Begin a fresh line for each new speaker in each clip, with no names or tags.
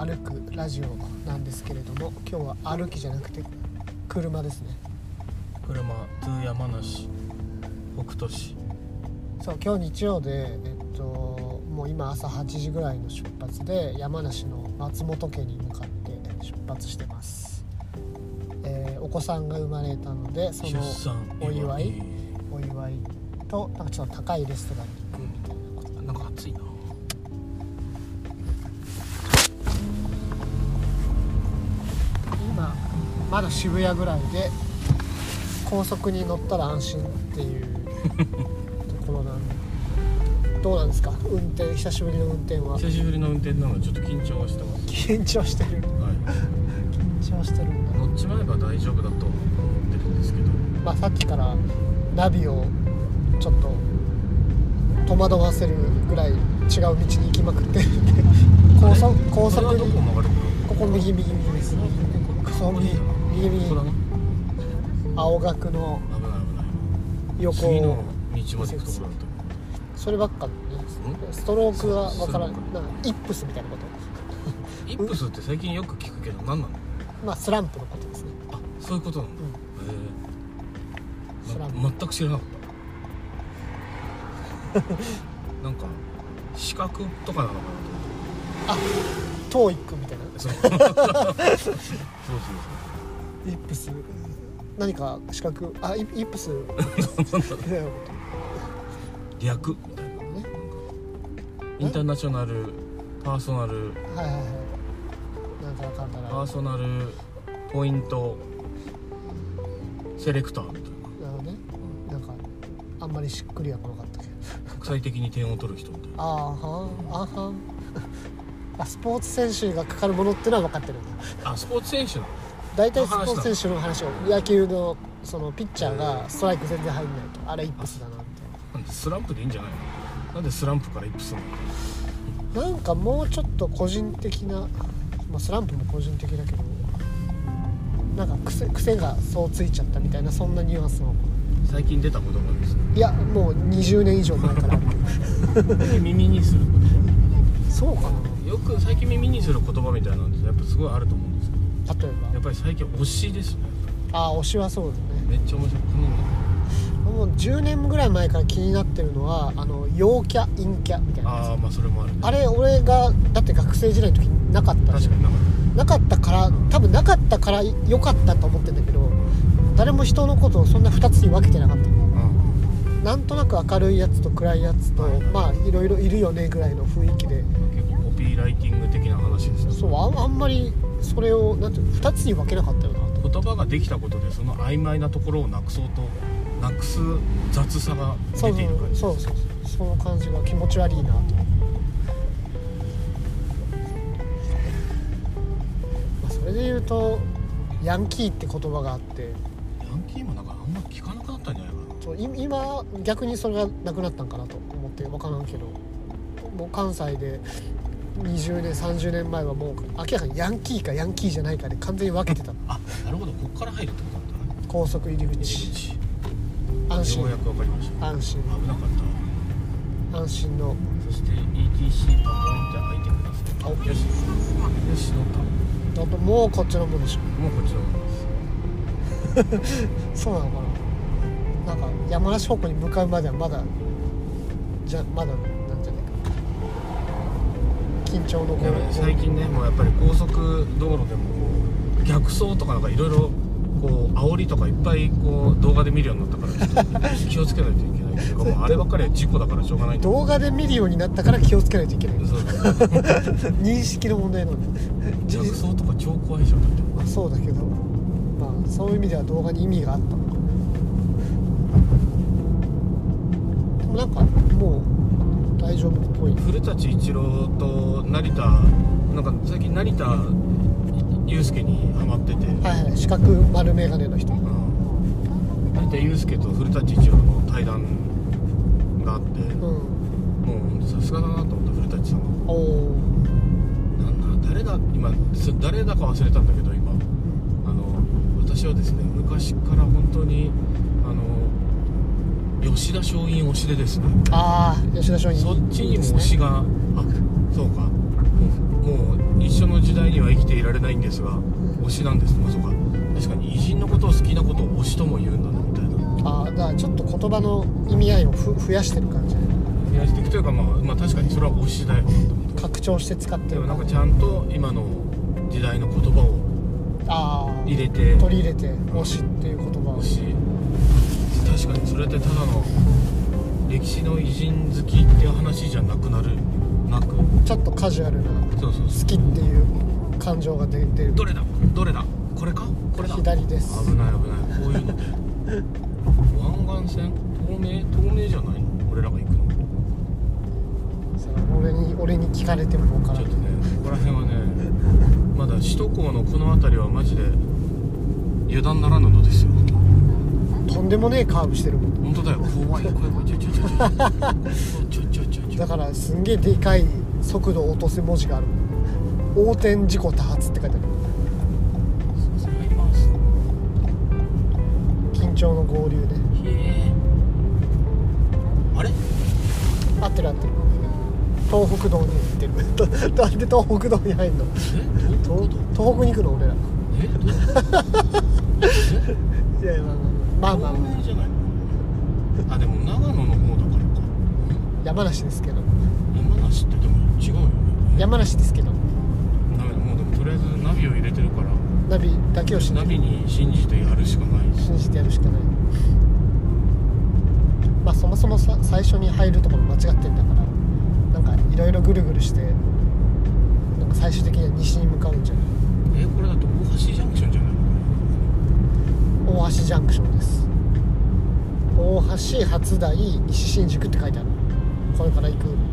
歩くラジオなんですけれども今日は歩きじゃなくて車ですね。
車通山梨北斗市。
そう今日日曜でえっともう今朝8時ぐらいの出発で山梨の松本家に向かって出発してます、えーお子さんが生まれたのでそ
出
の
産
お祝い
え
お祝いとなんかちょっと高いレストランにまだ渋谷ぐらいで高速に乗ったら安心っていう ところなんで。どうなんですか？運転久しぶりの運転は？
久しぶりの運転なのでちょっと緊張はしてます。
緊張してる。
はい。
緊張してるんだ。
乗っちまえば大丈夫だと思ってるんですけど。
まあさっきからナビをちょっと戸惑わせるぐらい違う道に行きまくってるんで。高速高速に
どこ
ここ右右右です右ここ右右右
ここだな
青学の横。
次の道まで行くところだった
そればっかねストロークがわからん。
ス
なんかイップスみたいなこと。
イップスって最近よく聞くけど何なの？
まあスランプのことですね。
あそういうことなん。だ、
スランプ。
へえま全く知らなかった。なんか資格とかなのか
あトーイックみたいな
な。そう。そうそうそう
イップス何か資格あイイップス。
略。みたいなインターナショナルパーソナル。
はいはいはい。なんたらかんたら
パーソナルポイント。セレクターみたいな。
なるほどね。なんかあんまりしっくりは来なかったけど。
国際的に点を取る人みたいな。
あーはんあーはんあスポーツ選手がかかるものっていうのは分かってるんだ。
あスポーツ選手なの？
大体スポーツ選手の話を野球のそのピッチャーがストライク全然入んないとあれイップスだなみたい
なんでスランプでいいんじゃないの？なんでスランプからイップスなの？
ななんかもうちょっと個人的な、まあ、スランプも個人的だけどなんか癖癖がそうついちゃったみたいなそんなニュアンスの。
最近出た言葉です
いやもう20年以上前からあるけど。
耳にする
そうか
よく最近耳にする言葉みたいなんですやっぱすごいあると思う
例えば。
やっぱり最近推しですね。
ああ推しはそうだね。
めっちゃ面白い
もう10年ぐらい前から気になってるのはあの陽キャ陰キャみたいな
ああまあそれもあるね。
あれ俺がだって学生時代の時になかった
確かに。なんか
なかったから多分なかったから良かったと思ってんだけど誰も人のことをそんな2つに分けてなかった。
うん。
なんとなく明るいやつと暗いやつと
はい
まあいろいろいるよねぐらいの雰囲気で。
結構コピーライティング的な話ですよ
そうあんまりそれをなんていうの2つに分けなかったよな。と
言葉ができたことでその曖昧なところをなくそうとなくす雑さが出ている感じ。
そうそうそう。その感じが気持ち悪いなと、まあ、それで言うとヤンキーって言葉があって。
ヤンキーもなんかあんま聞かなくなったんじゃないかな。
そうい今逆にそれがなくなったんかなと思って分からんけど。もう関西で20年30年前はもう明らかにヤンキーかヤンキーじゃないかで完全に分けてた
あなるほど。こっから入るってことなんだね
高速入り口。
口
安心。
ようやく分かりました。
安心。
危なかった。
安心の。
そして ETC パモンって開いてください。
お。
よし。よし乗った。
だともうこっちのもんでしょ。
もうこっちの方です。
そうなのかな。なんか山梨方向に向かうまではまだじゃまだなんじゃないか緊張の
やばい。最近ねもうやっぱり高速道路でも逆走とかなんかいろいろこう煽りとかいっぱいこう動画で見るようになったから 気をつけないといけないっていうかもうあればっかりは事故だからしょうがない
動画で見るようになったから気をつけないといけない。認識の問題なんで
逆走とか超怖いじゃんだって
まあそうだけどまあそういう意味では動画に意味があったのか。でもなんかもう大丈夫
古舘一郎と成田なんか最近成田悠介にハマってて、
はいはい。四角丸眼鏡の人。
うん。成田悠介と古舘一郎の対談があって、
うん。
もうさすがだなと思った古舘さんが
おお
なんだ誰だ今そ誰だか忘れたんだけど今。あの私はですね昔から本当にあの吉田松陰推しでですね。
ああ吉田松陰。
そっちにも推しがあそうか。もう一緒の時代には生きていられないんですが推しなんです。まあそうか。確かに偉人のことを好きなことを推しとも言うんだなみたいな。
ああだからちょっと言葉の意味合いをふ増やしてる感じ。で
増やしていくというか、まあ、まあ確かにそれは推しだよ。
拡張して使ってる。
でもなんかちゃんと今の時代の言葉を
ああ
入れて
取り入れて推しっていう言葉を。
推し確かにそれってただの歴史の偉人好きっていう話じゃなくなるなく？
ちょっとカジュアルな
そうそう
好きっていう感情が出てる。
どれだ？どれだ？これか？これだ。
左です。
危ない危ない。こういうの。で湾岸線？透明透明じゃないの？俺らが行くの。
その俺に俺に聞かれても分からない。
ちょっとねここら辺はねまだ首都高のこの辺りはマジで油断ならぬのですよ
とんでもねえカーブしてるもん。
本当だよ。怖い。怖い。怖いちょちょちょちょちょちょちょ
だからすんげえでかい速度落とせ文字がある横転事故多発って書いてある。緊張の合流で。
あれ？
合ってる合ってる。東北道に行ってる。なんで東北道に入んの？東北に行くの俺ら。
え？
いやいやまあまあ。まあまあ、まあ、
じゃないのあでも長野の方だからか。
山梨ですけど。
山梨ってでも違うよね。
山梨ですけど。
ダメだもうでもとりあえずナビを入れてるから。
ナビだけを信
ナビ
じ
に信じてやるしかない。し
信じてやるしかない。まあそもそもさ最初に入るところ間違ってんだから。なんかいろいろぐるぐるしてなんか最終的には西に向かうんじゃない。
えこれだと大橋ジャンクションじゃない？の
大橋ジャンクションです。大橋初台西新宿って書いてある。これから行く。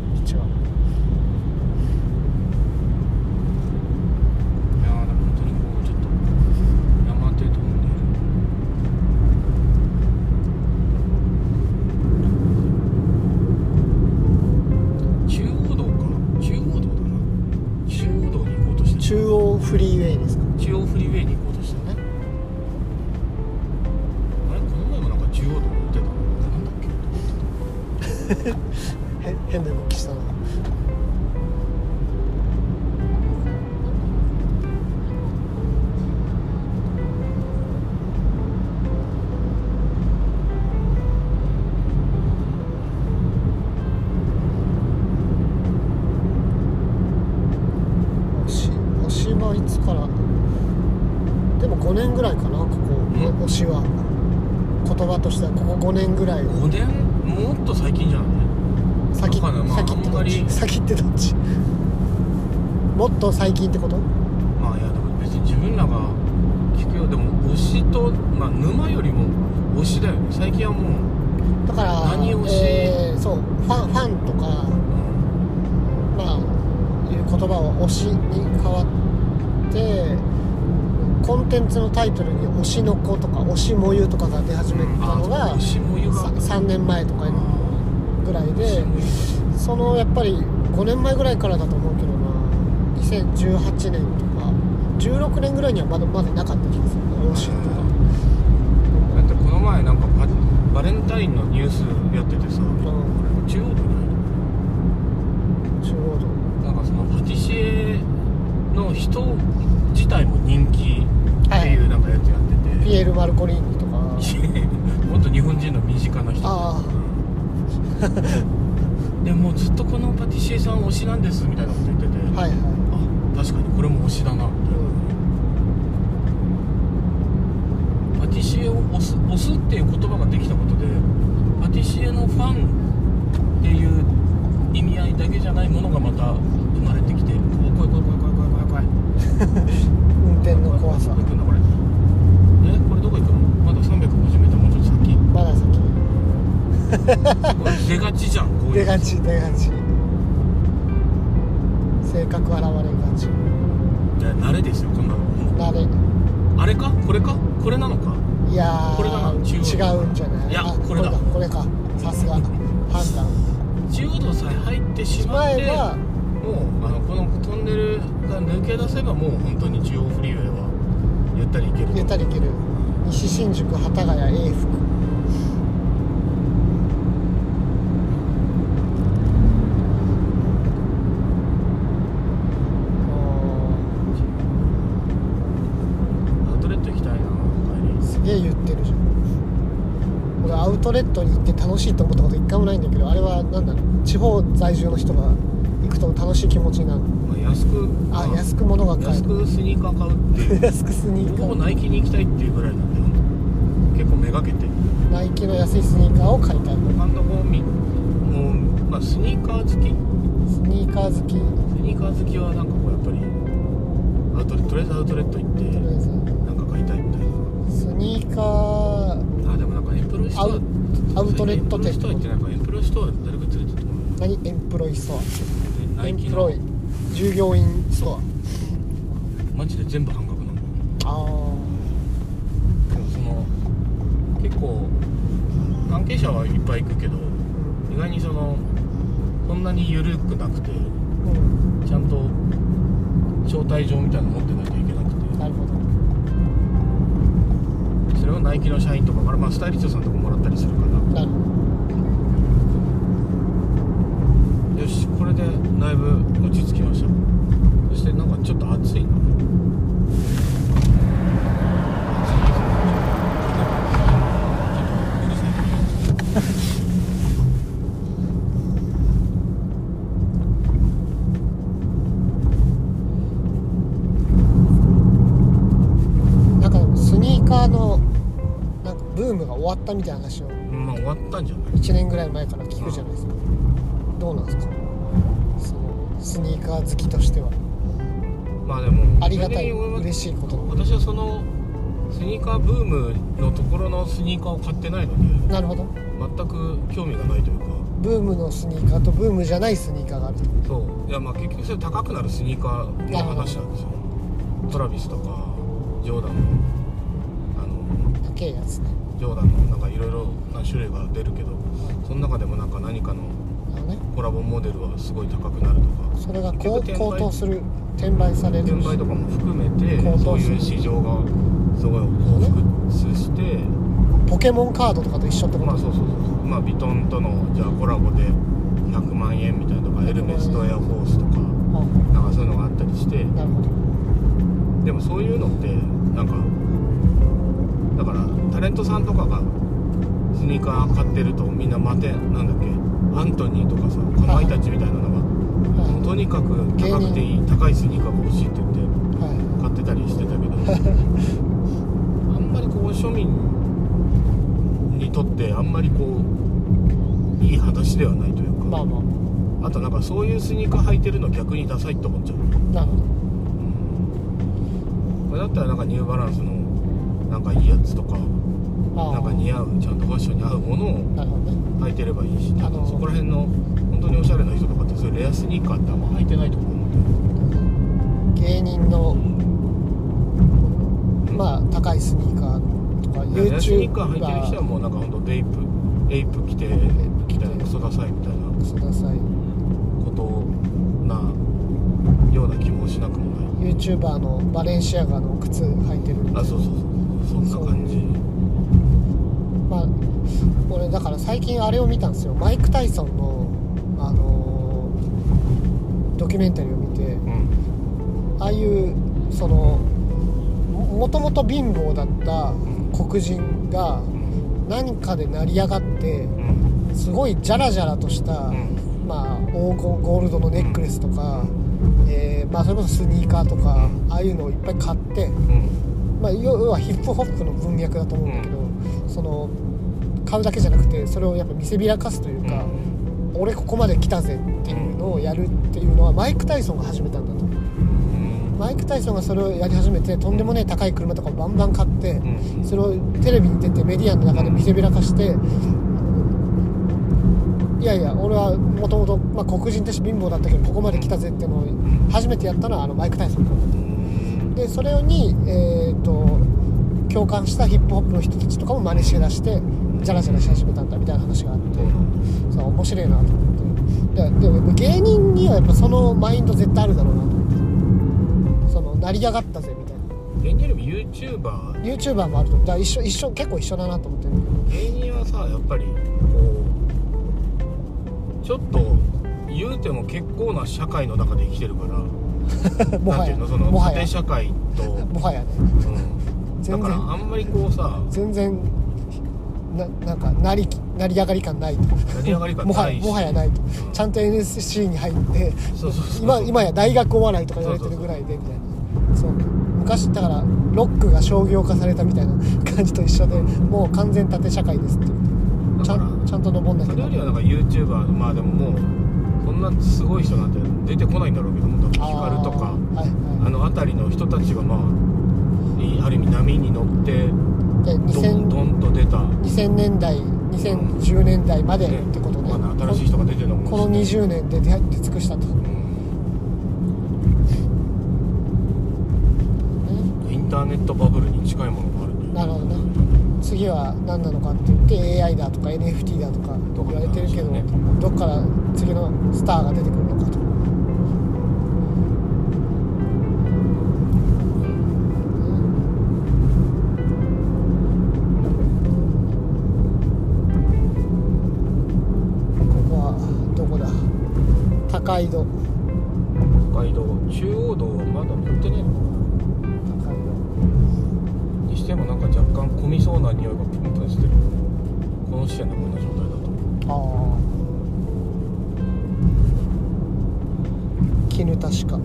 変な動きしたな。と
最近
ってこと？
まあいやでも別に自分らが聞くよ。でも推しと、まあ、沼よりも推しだよね。最近はもう、
だから
何推し？
えーそうファンファンとかまあいう言葉は推しに変わってコンテンツのタイトルに「推しの子」とか「推しもゆ」とかが出始めたのが
あ推しもゆが
さ3年前とかぐらい
推
でそのやっぱり5年前ぐらいからだと思う2018年とか16年ぐらいにはまだまだなかった気がする。な推しとか
だってこの前なんかパバレンタインのニュースやっててさ、
ん。
これ中央道。ない
中央道。
なんかそのパティシエの人自体も人気っていうなんかやつやってて、
ピエール・マルコリーニとか。
もっと日本人の身近な人
あ
でもうずっとこのパティシエさん推しなんですみたいなこと言ってて、
あはいはい。
あ確かにこれも推しだな。みたいなパティシエを推す推すっていう言葉ができたことでパティシエのファンっていう意味合いだけじゃないものがまた生まれてきて怖い怖い怖い怖い怖い怖い怖い
運転の怖さ。
どこ行くんだこれえこれどこ行くの？まだ 350m もうちょっと先。
まだ先。
これ出がちじゃんこういう
出がち出がち性格現れがち。
いや慣れですよこんなの。
慣れ。
あれか？これか？これなのか？
いやー
これだな
違うんじゃない？
いや
あ
これだ。
これか。さすが。判断。
中央道さえ入ってしまってもうあのこのトンネルが抜け出せばもう本当に中央フリーウェイはゆったり行ける
ゆったり行ける。西新宿幡ヶ谷永福トレットに行って楽しいと思ったこと一回もないんだけどあれは何だろう地方在住の人が行くと楽しい気持ちになる
まあ、安く
あ
ま
安く物が買え
安
る
くスニーカー買うっていう。
安くスニーカ
僕も
ー
ナイキに行きたいっていうぐらいなんだよ結構めがけて。
ナイキの安いスニーカーを買いたい。
他のとこみもう、まあ、スニーカー好き。
スニーカー好き。と
スニーカー好きはなんかこうやっぱりアウトレとりあえずアウトレット行って
りあえず。
なんか買いたいみたいな。
スニーカー。
あでもなんかエンプロイストア
アウアウトレット店。
エンプロイストア。行ってなんかエンプロイストア誰か連れてってもら
何エンプロイストアエンプロイ従業員スト
マジで全部半額なの
アあ
でもその結構関係者はいっぱい行くけど
あ
意外にそのそんなに緩くなくて
うん。
ちゃんと招待状みたいなの持ってないといけなくて。
なるほど
それをナイキの社員とかから、まあ、スタイリストさんとかもらったりするからよしこれでだいぶ落ち着きました。そしてなんかちょっと暑いな。
なんったみたいな話を。
まあ終わったんじゃない
？1年ぐらい前から聞くじゃないですか。どうなんですか？そのスニーカー好きとしては。
まあでも
ありがたい嬉しいこと。
私はそのスニーカーブームのところのスニーカーを買ってないので
なるほど。
全く興味がないというか。
ブームのスニーカーとブームじゃないスニーカーがあると。
そう。いやまあ結局それ高くなるスニーカーの話なんですよ。トラビスとかジョーダンのあの
高いやつね
ジョーダンのなんかいろいろな種類が出るけどその中でもなんか何かのコラボモデルはすごい高くなるとか。
それが高高騰する転売される
転売とかも含めて
高騰
そういう市場がすごい往復して
ポケモンカードとかと一緒ってこと？
まあそうそうそうそう。まあビトンとのじゃあコラボで100万円みたいなとかエルメスとエアフォースとか
あ。
なんかそういうのがあったりして。
なるほど。
でもそういうのってなんかだからタレントさんとかがスニーカー買ってるとみんな待てなんだっけアントニーとかさかまいたちみたいなのがもうとにかく高くていい高いスニーカーが欲しいって言って
はい。は
買ってたりしてたけど あんまりこう庶民にとってあんまりこういい話ではないというか、
いまあまあ。
あとなんかそういうスニーカー履いてるの逆にダサいって思っちゃう。
なるほど。
これだったらなんかニューバランスのなんかいいやつとかなんか似合うちゃんとファッションに合うものを履いてればいいし、
あの
そこら辺の本当におしゃれな人とかってそういうレアスニーカーってあん。ま履いてないと思うん。で
芸人のまあ高いスニーカーとか
レアスニーカー履いてる人はもうなんか本当ベイプエイプ着て
着て。
クソダサいみたいな。
クソダサい。
ことなような気もしなくもない。
YouTuber のバレンシアガの靴履いてる。
あそうそうそうそんな感じ。
まあ俺だから最近あれを見たんですよ。マイク・タイソンのあのードキュメンタリーを見て
うん。
ああいうそのももともと貧乏だった黒人が
うん。
何かで成り上がって
うん。
すごいジャラジャラとした、
うん。
まあ、黄金ゴールドのネックレスとか、えーまあ、それこそスニーカーとかああいうのをいっぱい買って、
うん
まあ、要はヒップホップの文脈だと思うんだけど、その買うだけじゃなくてそれをやっぱ見せびらかすというか、俺ここまで来たぜっていうのをやるっていうのはマイク・タイソンが始めたんだと。
うん。
マイク・タイソンがそれをやり始めてとんでもねえ高い車とかをバンバン買って、
うん。
それをテレビに出てメディアの中で見せびらかして、いやいや俺はもともと黒人として貧乏だったけどここまで来たぜっていうのを初めてやったのはあのマイク・タイソンだ
うん
でそれに、えー、と共感したヒップホップの人たちとかも真似しだしてジャラジャラし始めたんだみたいな話があってそう面白いなと思って。ででも芸人にはやっぱそのマインド絶対あるだろうなと思って。その成り上がったぜみたいな。
芸人よりも YouTuber
YouTuber もあるとだから一緒一緒結構一緒だなと思ってる。
芸人はさやっぱりこうちょっと言うても結構な社会の中で生きてるから
もはや。
ていうのその
もはや。
縦社会と、
もはやね。
うん、だ
全然。
からあんまりこうさ
全然ななんか成りき成り上がり感ない。と
成り上がり感
もは
ないし。
もはやない。と
うん。
ちゃんと NSC に入って
そうそうそう
今今や大学お笑いとか言われてるぐらいでみたいな。そう。昔だからロックが商業化されたみたいな 感じと一緒でもう完全縦社会ですってちゃ
だから
んちゃんと登んなきゃ
それよりはなんか YouTuber まあでももうそんなすごい人なんて出てこないんだろうけどもだからヒカルとか
あーはい。は
あの辺りの人たちがまあいある意味波に乗って
いで
ドン
2000
ドンと出た、
2000年代2010年代まで
ね
ってことね。
まあ新しい人が出てるのも
この20年で出会って尽くしたと、ね
インターネットバブルに近いものがある
なるほどね次は何なのかって言って AI だとか NFT だとか言われてるけど、どっから次のスターが出てくるのかと高井戸
北海道中央道はまだ乗ってねえのか
高井戸
なにしてもなんか若干混みそうな匂いがプンプンしてる。この時点でこんな状態だと。
ああ絹確か。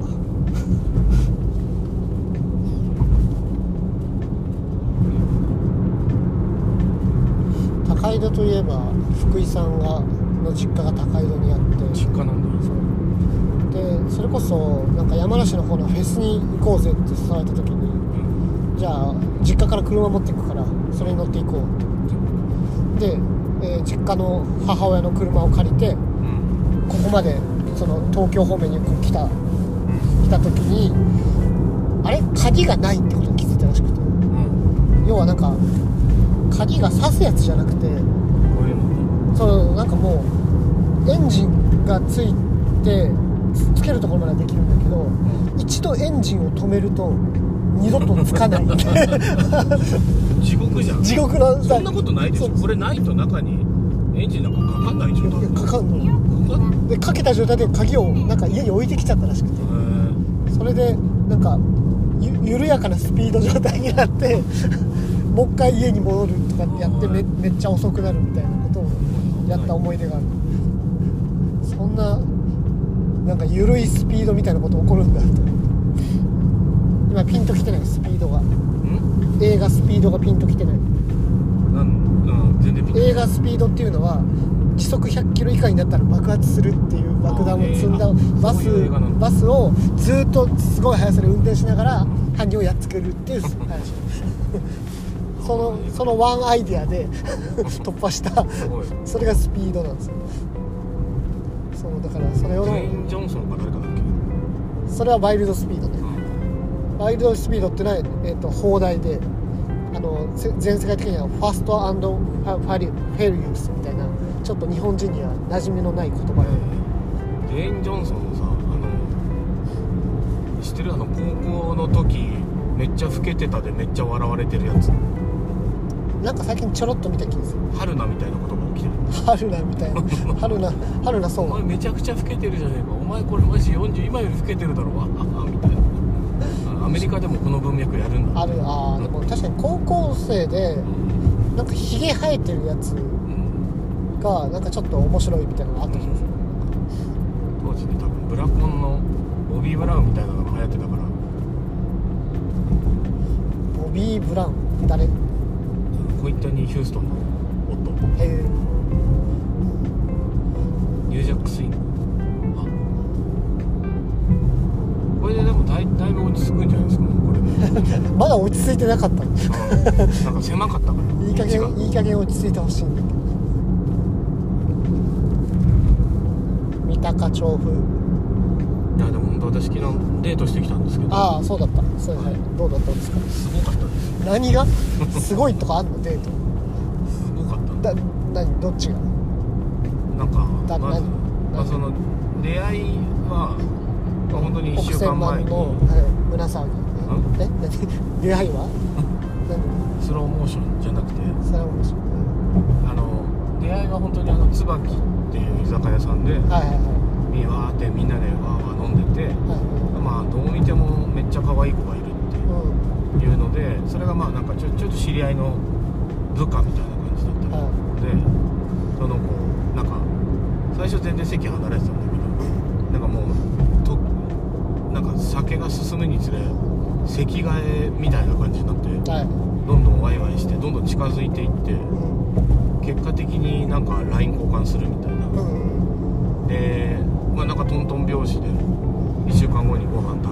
高井戸といえば福井さんがの実家が高井戸にあって。
実家なんだ。
そうでそれこそなんか山梨の方のフェスに行こうぜって誘われた時に
うん
じゃあ実家から車持っていくからそれに乗っていこう。ってで、えー実家の母親の車を借りて
うん
ここまでその東京方面にこう来た来た時にあれ？鍵がないってことに気づいたらしくて。
うん
要はなんか鍵が刺すやつじゃなくてそのなんかもうエンジンがついてつつけるところまではできるんだけど一度エンジンを止めると二度とつかない。
地獄じゃん。
地獄の
そんなことないでしょ。これないと中にエンジンなんかかかんないでしょ多分
かかんのでかけた状態で鍵をなんか家に置いてきちゃったらしくて。
へ
それでなんかゆ緩やかなスピード状態になって もう一回家に戻るとかってやってめめっちゃ遅くなるみたいなことをやった思い出がある。そんななんか緩いスピードみたいなこと起こるんだと。今ピンときてないスピードが。映画スピードがピンときてない。
なんうん全然ピンと
映画スピードっていうのは時速100キロ以下になったら爆発するっていう爆弾を積んだバス
そういう映画なんだ。
バスをずっとすごい速さで運転しながら犯人をやっつけるっていう話。そのそのワンアイディアで 突破した。
すごい。
それがスピードなんですよそうだからそれを
ドゥエイン・ジョンソンか誰かだっけ？
それはワイルドスピードねワイルドスピードってのは、えー、と放題であのせ全世界的にはファストファファリフェリウスみたいなちょっと日本人には馴染みのない言葉で、
ドゥエイン・ジョンソンのさあの知ってる？あの高校の時めっちゃ老けてたでめっちゃ笑われてるやつ
なんか最近ちょろっと見た気がする。
春菜みたいなことが起きてる。
春菜みたいな。春菜春菜そう
お前めちゃくちゃ老けてるじゃねえか。お前これマジ40今より老けてるだろ。わみたいな。あアメリカでもこの文脈やるんだ。
あるあーでも確かに高校生でなんかひげ生えてるやつ
うん。
がなんかちょっと面白いみたいなのがあった気がする。
当時ね多分ブラコンのボビー・ブラウンみたいなのが流行ってたから
ボビー・ブラウン誰へ
コインタニー・ヒューストンの夫。
え
ニュージャック・スイング。あ。これででもだいだいぶ落ち着くんじゃないですかこれ。で
まだ落ち着いてなかった。
なんか狭かったから。
いい加減いい加減落ち着いてほしいんだけど。三鷹調布。
いやでも本当私昨日デートしてきたんですけど。
ああそうだった。そうはい。どうだったんですか？
すごかった
何が？すごいとかあんのデート
すごかった
だ何？どっちが？
なんか
だ
まず
何？
まあ、その出会いは、まあ、本当に1
億
週間
千万
前に
の、はい、胸騒ぎえ？何？出会いは？何？
スローモーションじゃなくて。
それは面白い
あの出会いは本当にあの椿っていう居酒屋さんで
うんはいはいはい。
みわーってみんなでわーわー飲んでて
はい
まあどう見てもめっちゃ可愛い子がいるって
うん
いうのでそれがまあなんかちょちょっと知り合いの部下みたいな感じだった
は
でその子なんか最初全然席離れてたんだけどなんかもうとなんか酒が進むにつれ席替えみたいな感じになって
いはい。
どんどんワイワイしてどんどん近づいていって
うん
結果的になんか LINE 交換するみたいな。
うん
でまあなんかトントン拍子で1週間後にご飯食べ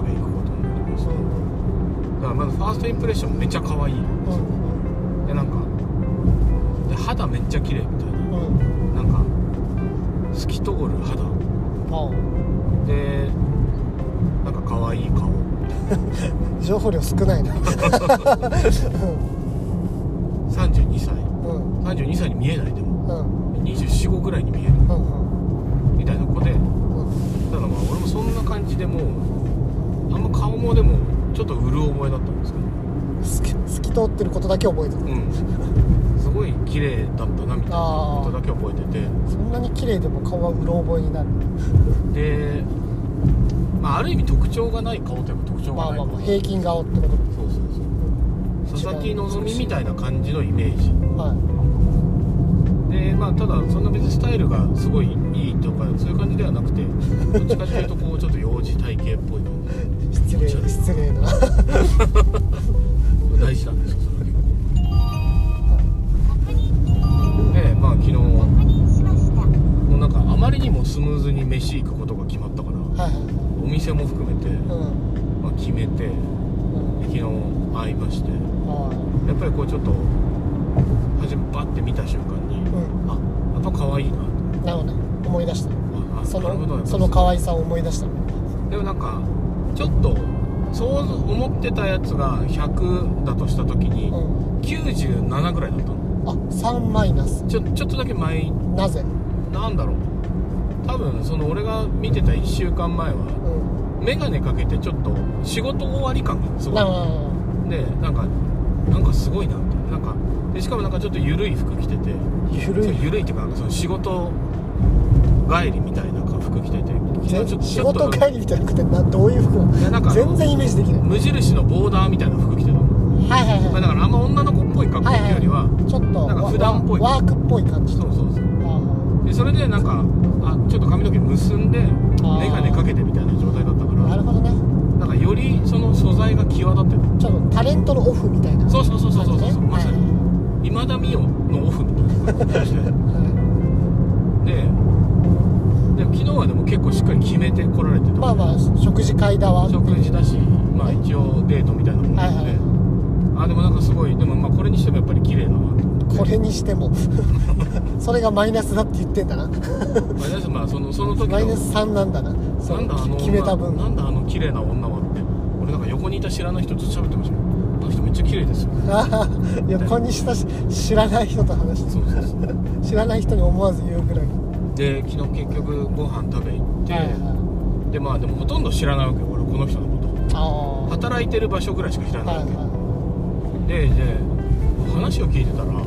からまずファーストインプレッションめっちゃ可愛い。
うん。
でなんかで肌めっちゃ綺麗みたいな。
うん。うん
なんか透き通る肌。
あ
でなんか可愛い顔。
あ 情報量少ないな。
32歳。
うん。うん
32歳に見えないでも。
うん。
245ぐらいに見える。
うん
みたいな子で。
うん。
ただまあ俺もそんな感じでもうあんま顔もでもちょっとうる覚えだったんですけど
透き通ってることだけ覚えてる。
うん。すごい綺麗だったなみたいなことだけ覚えてて。
そんなに綺麗でも顔はうろ覚えになる。
で、まあ、ある意味特徴がない顔といえば特徴
まあ
がない顔
まあまあ平均顔ってことで
そうそうそう。佐々木希みたいな感じのイメージ。
は
でまあただそんな別にスタイルがすごいいいとかそういう感じではなくてどっちかっていうとこうちょっと幼児体型っぽい感
い失礼失礼な。
じ大事なんですよそれは結構でまあ昨日もうなんかあまりにもスムーズに飯行くことが決まったから
はいはい。
お店も含めて、
うん。
まあ、決めてで
うん。
昨日会いまして
は
やっぱりこうちょっと初めバッて見た瞬間に、
いうん。
あやっぱ可愛いな
なるほどね。思い出した。
ああ
そのその可愛さを思い出した。
でもなんかちょっとそう思ってたやつが100だとした時に
うん。
97ぐらいだったの。
あ3マイナス。
ちょちょっとだけ前。
なぜ？
なんだろう。多分その俺が見てた1週間前は
うん。
眼鏡かけてちょっと仕事終わり感がすご
ない
でなんかなんかすごいなって。なんかでしかもなんかちょっと緩い服着てて。
どゆる
そう
い
緩いっていうかその仕事帰りみたいな服着てて
仕
ちょっと
事帰りみたいな服ってなどういう服なの全然イメージできない。
無印のボーダーみたいな服着てたの、
はいはい
まあ、
は
だからあんま女の子っぽい格好っていうよりは、
いちょっと
なんか普段っぽい。
ワワークっぽい感じ
そうそうそう。
あ
でそれでなんかあちょっと髪の毛結んで眼鏡かけてみたいな状態だったから。
あなるほどね。
なんかよりその素材が際立ってる
ちょっとタレントのオフみたいな
そうそうそうそうそうそう、まさに
はい。
今田美桜のオフみたいな感じで。ででも昨日はでも結構しっかり決めて来られて
まあまあ食事会だわ
食事だしまあ一応デートみたいなもんなので、
はいはい。
あでもなんかすごいでもまあこれにしてもやっぱり綺麗だな。
これにしても。それがマイナスだって言ってんだな。
まあ大丈夫まあそのその時の。
マイナス3なんだな。そ
なんだあの
決めた分。
なんだあの綺麗な女はって。俺なんか横にいた知らない人と喋ってました。あの人めっちゃ綺麗ですよ。
横にしたし知らない人と話して。
そうそうそう。
知らない人に思わず言うぐらい
で昨日結局ご飯食べ行って、
はいはい。
でまあでもほとんど知らないわけよ俺この人のこと。働いてる場所ぐらいしか知らないわけ、
はいは
でで話を聞いてたら、まあ、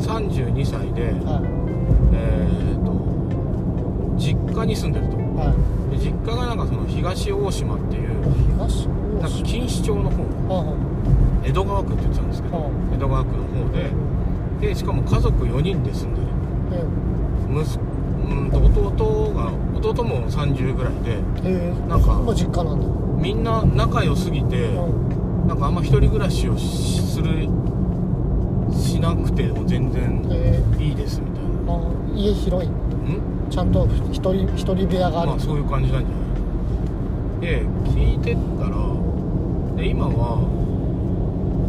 32歳で、
は
えー、と実家に住んでると。
いはい。
で実家がなんかその東大島っていう
東
なんか錦糸町の方。
は
江戸川区って言ってたんですけど、
は
江戸川区の方ででしかも家族4人で住んでる。
い
息子うんと弟が弟も30ぐらいで
ええ
なんか
実家なんだ。
みんな仲良すぎて、
うん。
なんかあんま一人暮らしをしするしなくても全然
え
いいですみたいな。
ー、あ家広い。
ん？
ちゃんと一人一人部屋がある、
まあそういう感じなんじゃない？で聞いてったらで今は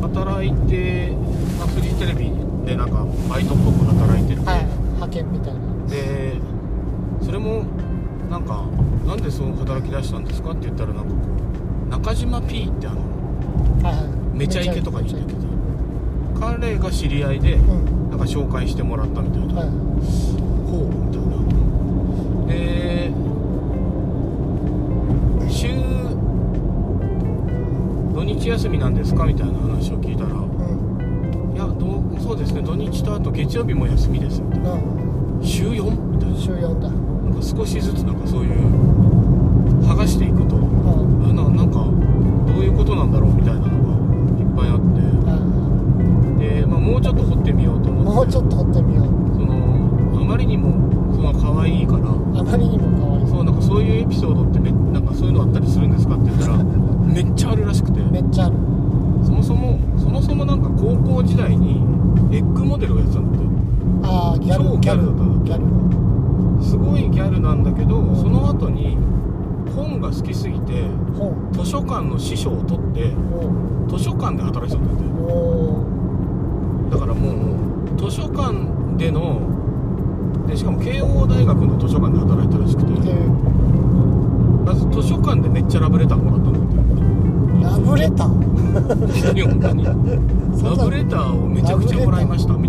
働いて、まあ、フリーテレビでなんかバイトっぽく働いてて、
はい。派遣みたいな
でそれもなんか「なんでそう働き出したんですか?」って言ったらなんかこう中島 P ってあのめちゃイケとかに出てた彼が知り合いでなんか紹介してもらったみたいな、
はい。
ほうみたいな。で週土日休みなんですかみたいな話を聞いたら「
うん。
いやどうそうですね土日とあと月曜日も休みです」みたいな
うん「
週 4? みたいな
週4だ。
なんか少しずつなんかそういう剥がしていくと、
うん、
ななんかどういうことなんだろうみたいなのがいっぱいあって、
うん、
で、まあ、もうちょっと掘ってみようと思って。
もうちょっと掘ってみよう。
そのあまりにもその可愛いから。あ
まりにも可愛い。そ
うなんかそういうエピソードってめなんかそういうのあったりするんですかって言ったら めっちゃあるらしくて。
めっちゃある。
そもそもそもそもなんか高校時代にエッグモデルをやってたんだって。
ああギャル
超ギャルだ
ギャル
すごいギャルなんだけどその後に本が好きすぎて
本。
図書館の師匠を取って
お
図書館で働いてたんだって
お
だからもう図書館でのでしかも慶応大学の図書館で働いてたらしくて
で
まず図書館でめっちゃラブレターもらったんだって。
ラブレター？
ラブレターをめちゃくちゃもらいましたみたいな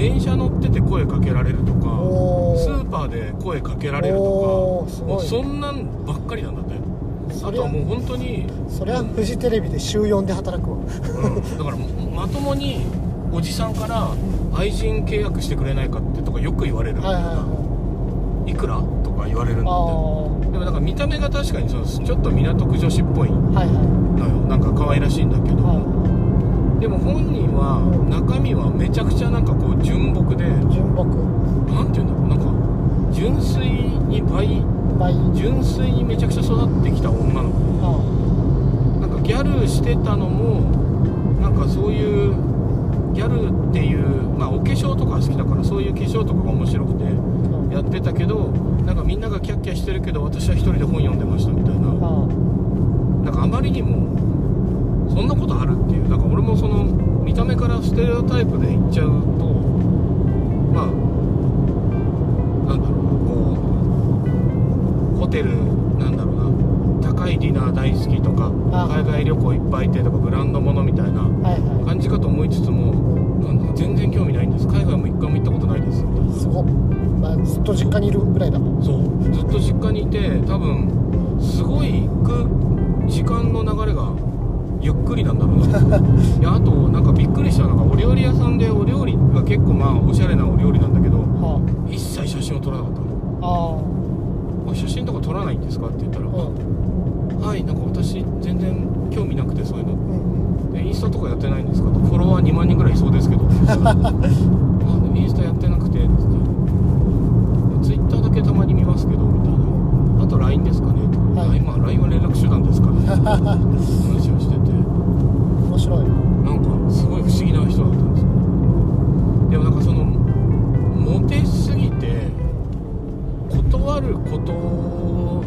電車乗ってて声かけられるとかスーパーで声かけられるとかもうそんなんばっかりなんだって。あとはもう本当に、
そりゃフジテレビで週4で働くわ。
うん、だからまともにおじさんから愛人契約してくれないかってとかよく言われるんだ
はいはいい。
くらとか言われるんだって。でもなんか見た目が確かにそのちょっと港区女子っぽいの
はいはい。
よ。なんか可愛らしいんだけど、
は
でも本人は中身はめちゃくちゃなんかこう純朴で
い純朴。
なんて言うんだろうなんか純粋に倍
倍
純粋にめちゃくちゃ育ってきた女の子。
あ
なんかギャルしてたのもなんかそういうギャルっていうまあお化粧とか好きだからそういう化粧とかが面白くて
あ
やってたけどなんかみんながキャッキャしてるけど私は一人で本読んでましたみたいな。
あ。
なんかあまりにもそんなことあるっていうなんか俺もその見た目からステレオタイプで言っちゃうとまあなんだろうこうホテルなんだろうな高いディナー大好きとか
あ。
海外旅行いっぱい行ってとかブランド物みたいな
はいは
感じかと思いつつもなんだか全然興味ないんです。海外も一回も行ったことないです。
すごっ、まあ、ずっと実家にいるぐらいだ。もん
そう。ずっと実家にいて多分すごい行く時間の流れがゆっくりなんだろうな。いやあとなんかびっくりしたのがお料理屋さんでお料理が結構まあおしゃれなお料理なんだけど
は
一切写真を撮らなかったの。
ああ。
あ写真とか撮らないんですか？って言ったら、
あうん。
はいなんか私全然興味なくてそういうの。
うん
でインスタとかやってないんですか？とフォロワー2万人ぐらいいそうですけど。あでもインスタやってなくてって。言ってツイッターだけたまに見ますけどみたいな。あと LINE ですかね？とか、
はい。
今 LINE は連絡手段ですから。ね話を
白い。
なんかすごい不思議な人だったんですよ。でもなんかそのモテすぎて断ることを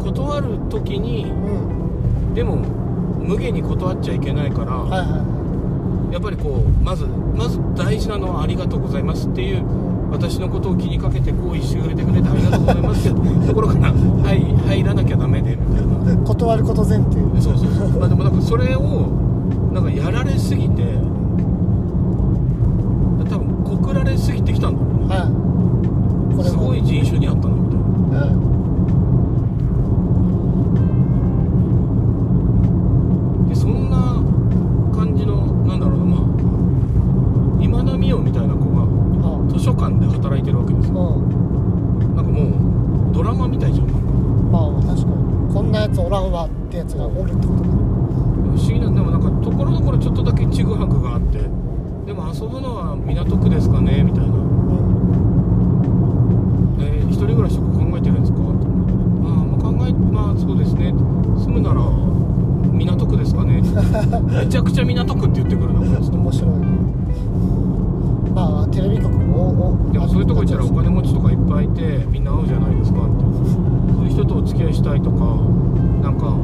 断る時に
うん。
でも無限に断っちゃいけないから、
はいはいは
やっぱりこうまずまず大事なのはありがとうございますっていう私のことを気にかけて行為してくれてくれてありがとうございますってところから入入らなきゃダメでみたいな。
断ること前提
そうそうそうまあでもなんかそれをなんかやられすぎて多分告られすぎてきたんだろうね。
はい。これも
すごい人種にあったなみたいな。
うん。
でそんな感じのなんだろうなまあ今田美桜みたいな子が
あ
図書館で働いてるわけですよ。
うん。
なんかもうドラマみたいじゃん。
まあ確かに。こんなやつおらんわってやつがおるってことだ。
不思議なでもなんかところどころちょっとだけちぐはぐがあって。でも遊ぶのは港区ですかねみたいな。
うん
えー一人暮らしとか考えてるんですか?」ああまあ考えまあそうですね。住むなら港区ですかね。めちゃくちゃ港区って言ってくるなこいつと。
面白い。ねまあテレビ局もお
でもそういうとこ行ったらお金持ちとかいっぱいいてみんな会うじゃないですかって。そういう人とお付き合いしたいとかなんか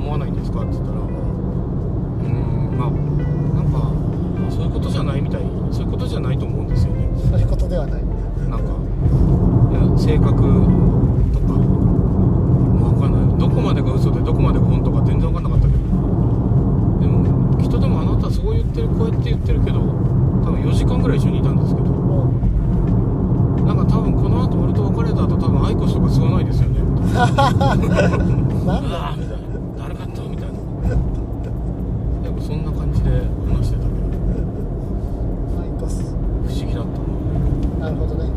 思わないんですか？って言ったらうーんまあなんかまあそういうことじゃないみたいそういうことじゃないと思うんですよね。
そういうことではない。
なんかいや性格とか分かんない。どこまでが嘘でどこまでが本当か全然分かんなかったけど。でもきっとでもあなたそう言ってるこうやって言ってるけど多分4時間ぐらい一緒にいたんですけど。
うん。
なんか多分この後俺と別れた後多分アイコスとか吸わないですよね。な
なん
う
だ
わーみたいな誰かったみたいなでもそんな感じで話してたけど
サイコス
不思議だったな
なるほどね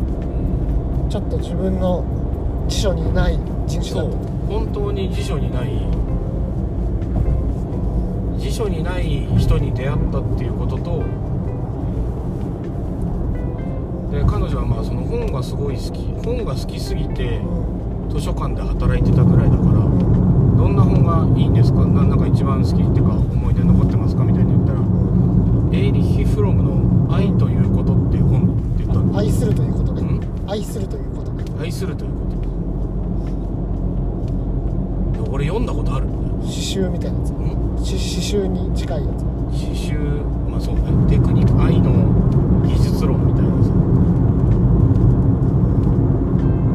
ちょっと自分の辞書にない人種
そう。本当に辞書にない。辞書にない人に出会ったっていうこととで彼女はまあその本がすごい好き。本が好きすぎて
うん。
図書館で働いてたぐらいだから
うん。
どんな本がいいんですか？ななんか一番好きっていうか思い出残ってますか？みたいに言ったらエーリッヒ・フロムの「愛ということ」っていう本って言ったんだ
愛するということね。
ん。
愛するという
愛するということ。俺読んだことある。んだよ
刺繍みたいなやつ。刺繍に近いやつ。
刺繍まあそうね。テクニック愛の技術論みたいなさ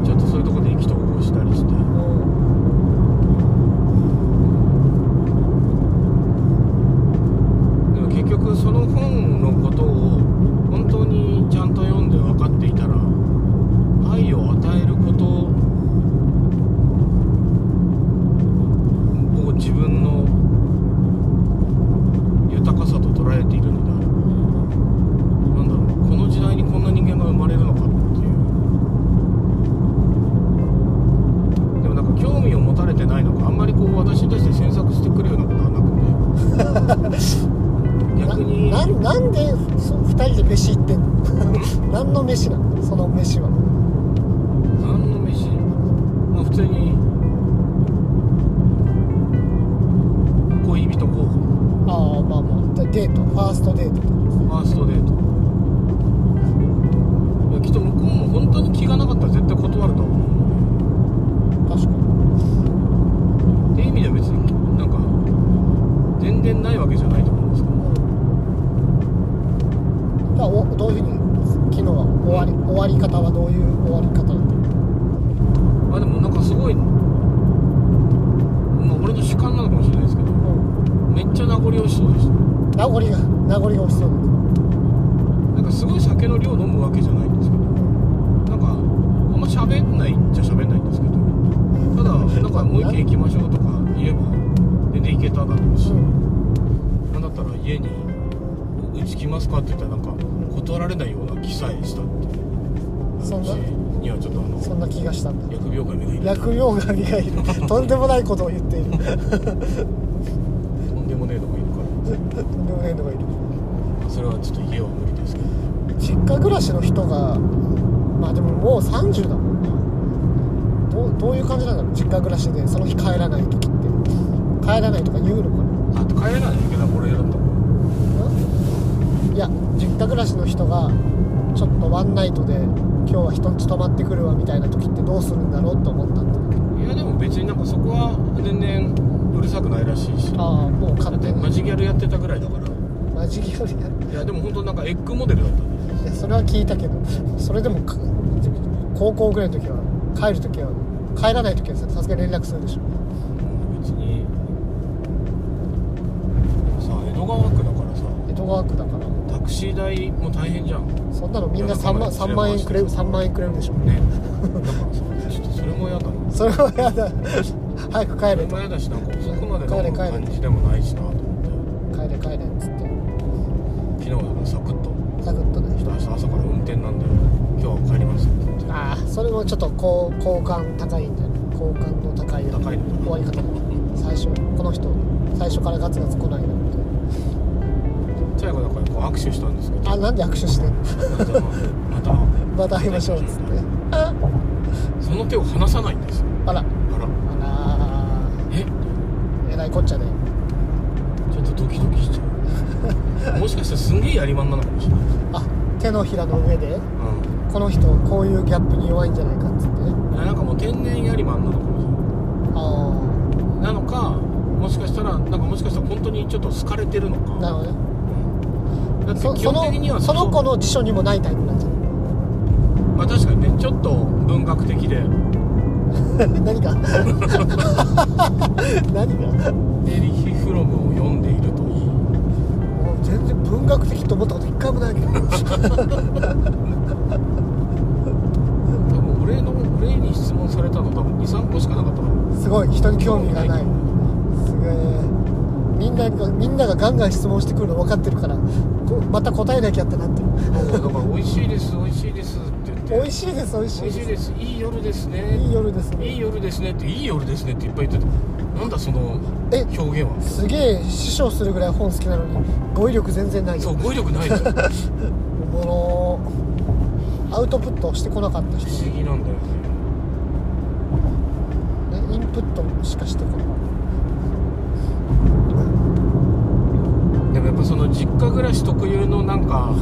ちょっとそういうとこで意気投合したりしてでも結局その本のことを本当にちゃんと読んで分かっていたら愛を与えることを自分の豊かさと捉えているのであるなんだろうこの時代にこんな人間が生まれるのかっていうでもなんか興味を持たれてないのかあんまりこう私に対して詮索してくるようなことはなくて逆に
なななんでそ二人で飯行ってんの何の飯なのその飯は
何の飯まあ普通に恋人候補
ああまあまあでデートファーストデート
ファーストデートいやきっと向こうも本当に気がなかったら絶対断ると思う
確かに
っていう意味では別になんか全然ないわけじゃないと思うんですけど
じゃあおどういうふうに昨日は終わり終わり方はどういう終わり方だった
まあでもなんかすごいまあ俺の主観なのかもしれないですけど
うん
めっちゃ名残惜しそうでした
名残が名残が惜しそう。だ
なんかすごい酒の量飲むわけじゃないんですけどなんかあんま喋んないっちゃ喋んないんですけどただなんかもう一軒行きましょうとか言えば全然行けただろうし、
うん
なんだったら家に「うち来ますか?」って言ったらなんか断られないような気さえしたっていう
そんな？
私にはちょっとあの
そんな気がしたんだ。
疫病神がいる。
薬用神がいる。とんでもないことを言っている。
とんでもねえのか
とんでもないのがいる
らそれはちょっと家は無理ですけど。
実家暮らしの人がまあでももう30だもんなどうどういう感じなんだろう実家暮らしでその日帰らない時って。帰らないとか言うのか
あと帰れないといけない俺だったもん？
ないや実家暮らしの人がちょっとワンナイトで今日は人んち泊まってくるわみたいな時ってどうするんだろうと思ったんだけど。
いやでも別になんかそこは全然うるさくないらしいし。だ
ああもう勝手に
マジギャルやってたぐらいだから。
マジギャルや
いやでも本当なんかエッグモデルだったんで
いやそれは聞いたけどそれでもか高校ぐらいの時は帰る時は帰らない時はささすがに連絡するでしょ。
別に。さ江戸川区だからさ。
江戸川区だから。
タクシー代も大変じゃん。ね
そんなのみんな3万 ,3 万円くれる3万円くれるでしょ。
だからさちょっとそれも嫌だな。
それはやだ。早く帰れと。
それも嫌だしなんかまで飲む
帰れ帰れ。
感じでもないしなと思って。
帰れ帰れっつって。
昨日はだからサクッと。
サクッとね。
ちょっと明日朝から運転なんで今日は帰りますって言って。
ああそれもちょっと好好感高いんじゃない好感の高い
高いの
終わり方だ最初この人最初からガツガツ来ないなみたい
最後だからこう握手したんですけど。
なあなんで握手してんの？
またまた。
会いましょうっつって。あ
その手を離さないんですよ。
あら
らえ
らいこっちゃね
ちょっとドキドキしちゃう。もしかしたらすんげえやりまんなのかもしれない。
あ手のひらの上で？
う
この人こういうギャップに弱いんじゃないかっつって。
んいやなんかもう天然やりまんなのかもし
あ
れない。なのかもしかしたらなんかもしかしたら本当にちょっと好かれてるのか。
あなるほどね。
だって基本的には
のその子の辞書にもないタイプなんじゃ
まあ確かにねちょっと文学的で。
ない 何が 何が？
エリヒ・フロムを読んでいるといい。
もう全然文学的と思ったこと一回もないけど。
多分俺の俺に質問されたの多分23個しかなかったの。
すごい人に興味がない。すげえ。みんながみんながガンガン質問してくるの分かってるからこまた答えなきゃってなってる。
だから美味しいです美味しいです
美味しいです美味しい
美味しい
で
です。いい夜ですね。
いい夜ですね。
いい夜ですねっていい夜ですねっていっぱい言ってた。なんだその
え
表現は。
すげえ師匠するぐらい本好きなのに語彙力全然ない。よ
そう語彙力ないじゃん
おもろアウトプットをしてこなかった人。
不思議なんだよね。
ねインプットしかしてこなかっ
でもやっぱその実家暮らし特有のなんか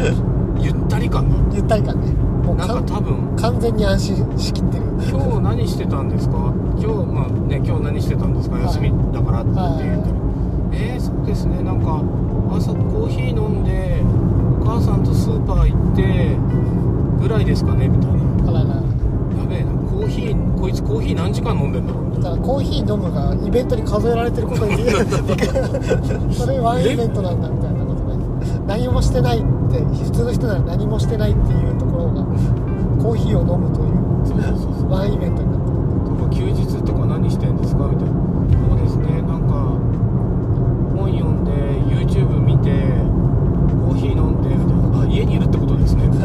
ゆったり感が。
たゆったり感ねもう
なんか
か
多分
完全に安心しきってる。
今日何してたんですか？今日まあね今日何してたんですか？
はい。
休みだからって言ったら、
はい。
えー、そうですね。なんか朝コーヒー飲んでお母さんとスーパー行ってぐらいですかねみたいな。
あらら
やべえな。コーヒーこいつコーヒー何時間飲んでんだろう？
だからコーヒー飲むがイベントに数えられてることに それワンイベントなんだみたいなことね何もしてないって普通の人なら何もしてないっていうところがコーヒーを飲むという
そうそうそうそう。
ワンイベントになってる。
休日とか何してんですかみたいな。そうですねなんか本読んで YouTube 見てコーヒー飲んでみたいな。あ家にいるってことですね。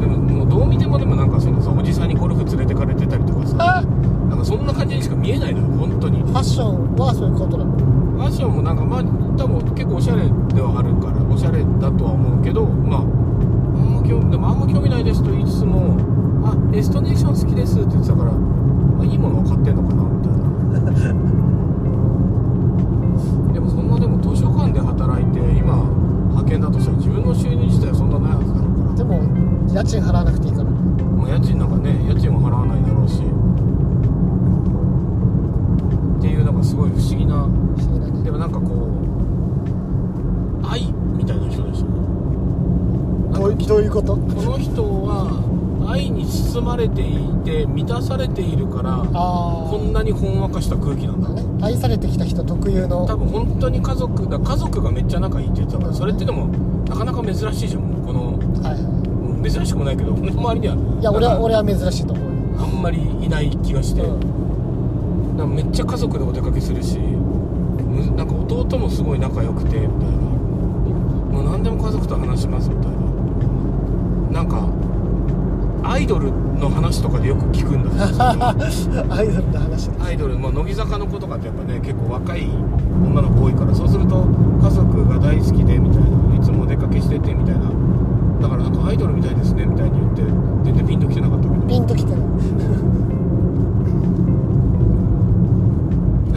でももうどう見てもでもなんかそのさおじさんにゴルフ連れてかれてたりとかさ。
あ
なんかそんな感じにしか見えないのよ本当に。
ファッションはそういうことなの
ファッションもなんかまあ多分結構おしゃれではあるからおしゃれだとは思うけどまああんま興味でもあんま興味ないですと言いつつも「あエストネーション好きです」って言ってたから、まあ、いいものを買ってんのかなみたいなでもそんなでも図書館で働いて今派遣だとしたら自分の収入自体はそんなないはずだろうから。
でも家賃払わなくていいから。
まあ、家賃なんかね家賃も払わないだろうしっていうなんかすごい不思議なでもなんかこう愛みたいな人でしょなんか
どういうこと？
この人は愛に包まれていて満たされているから
あ
こんなにほんわかした空気なんだ
あ、ね、愛されてきた人特有の。
多分本当に家族だ家族がめっちゃ仲いいって言ってたからそれってでもなかなか珍しいじゃん。この
はい
珍しくもないけど俺の周りにはい
いや俺は俺は珍しいと思うよ。
あんまりいない気がして、
うん。
めっちゃ家族でお出かけするしむなんか弟もすごい仲良くてみたいな。もう何でも家族と話しますみたいな。なんかアイドルの話とかでよく聞くんだ。
アイドルの話で
アイドル、まあ、乃木坂の子とかってやっぱね結構若い女の子多いからそうすると家族が大好きでみたいな。いつもお出かけしててみたいな。だからなんかアイドルみたいですねみたいに言って全然ピンときてなかったけど。
ピンときてる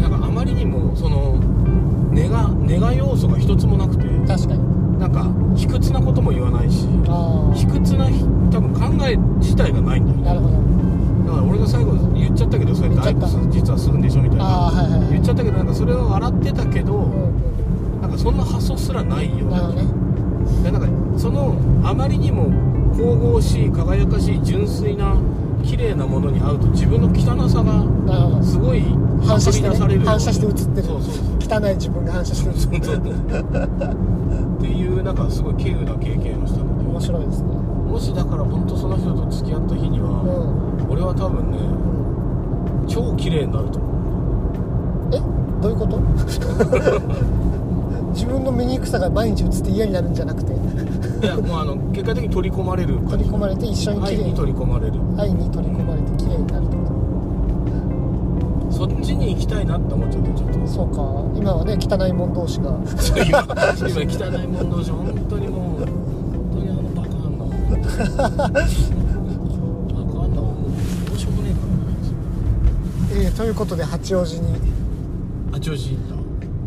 なんかあまりにもその根が根が要素が一つもなくて
確かに。
なんか卑屈なことも言わないし
あ
卑屈なひ多分考え自体がないんだよね。
あなるほど。
だから俺が最後言っちゃったけどそうやってアイ
言っちゃった
コス実はするんでしょみたい
あ
な。
あはいはいはい。
言っちゃったけどなんかそれを笑ってたけど
うん
なんかそんな発想すらないよ
うんなるほどね。
でなんかそのあまりにも神々しい輝かしい純粋な綺麗なものに会うと自分の汚さがすごい
反射して、
あぶり出される。
ね、反射して映ってる。
そうそうそう
汚い自分が反射して映ってる
そうそう っていうなんかすごい稀有な経験をしたので。
面白いですね。
もしだから本当その人と付き合った日に
う
は、
ん。
俺は多分ね
うん。
超綺麗になると思う。
え？どういうこと？自分の醜さが毎日映って嫌になるんじゃなくて？
いやもうあの結果的に取り込まれる
取り込まれて一緒に綺麗に。
愛に取り込まれる。
愛に取り込まれて綺麗になる
そっちに行きたいなって思っちゃってちょっと。
とそうか。今はね汚い者同士が。
そう今今汚いもん同士本当にもう本当にあのバカあんなバカあんなもうどうしようもねえから。ね
えーということで八王子に。
あ調子いいんだ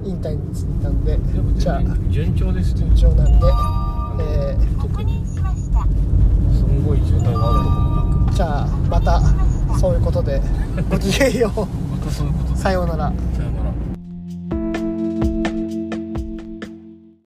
引退に着いたんで。
でも
じゃあ。
順調ですね。
順調なんで、え
特に。すんごい渋滞があるとこもな
ーじゃあまたそういうことでごきげんよう
そういうこと
さようなら。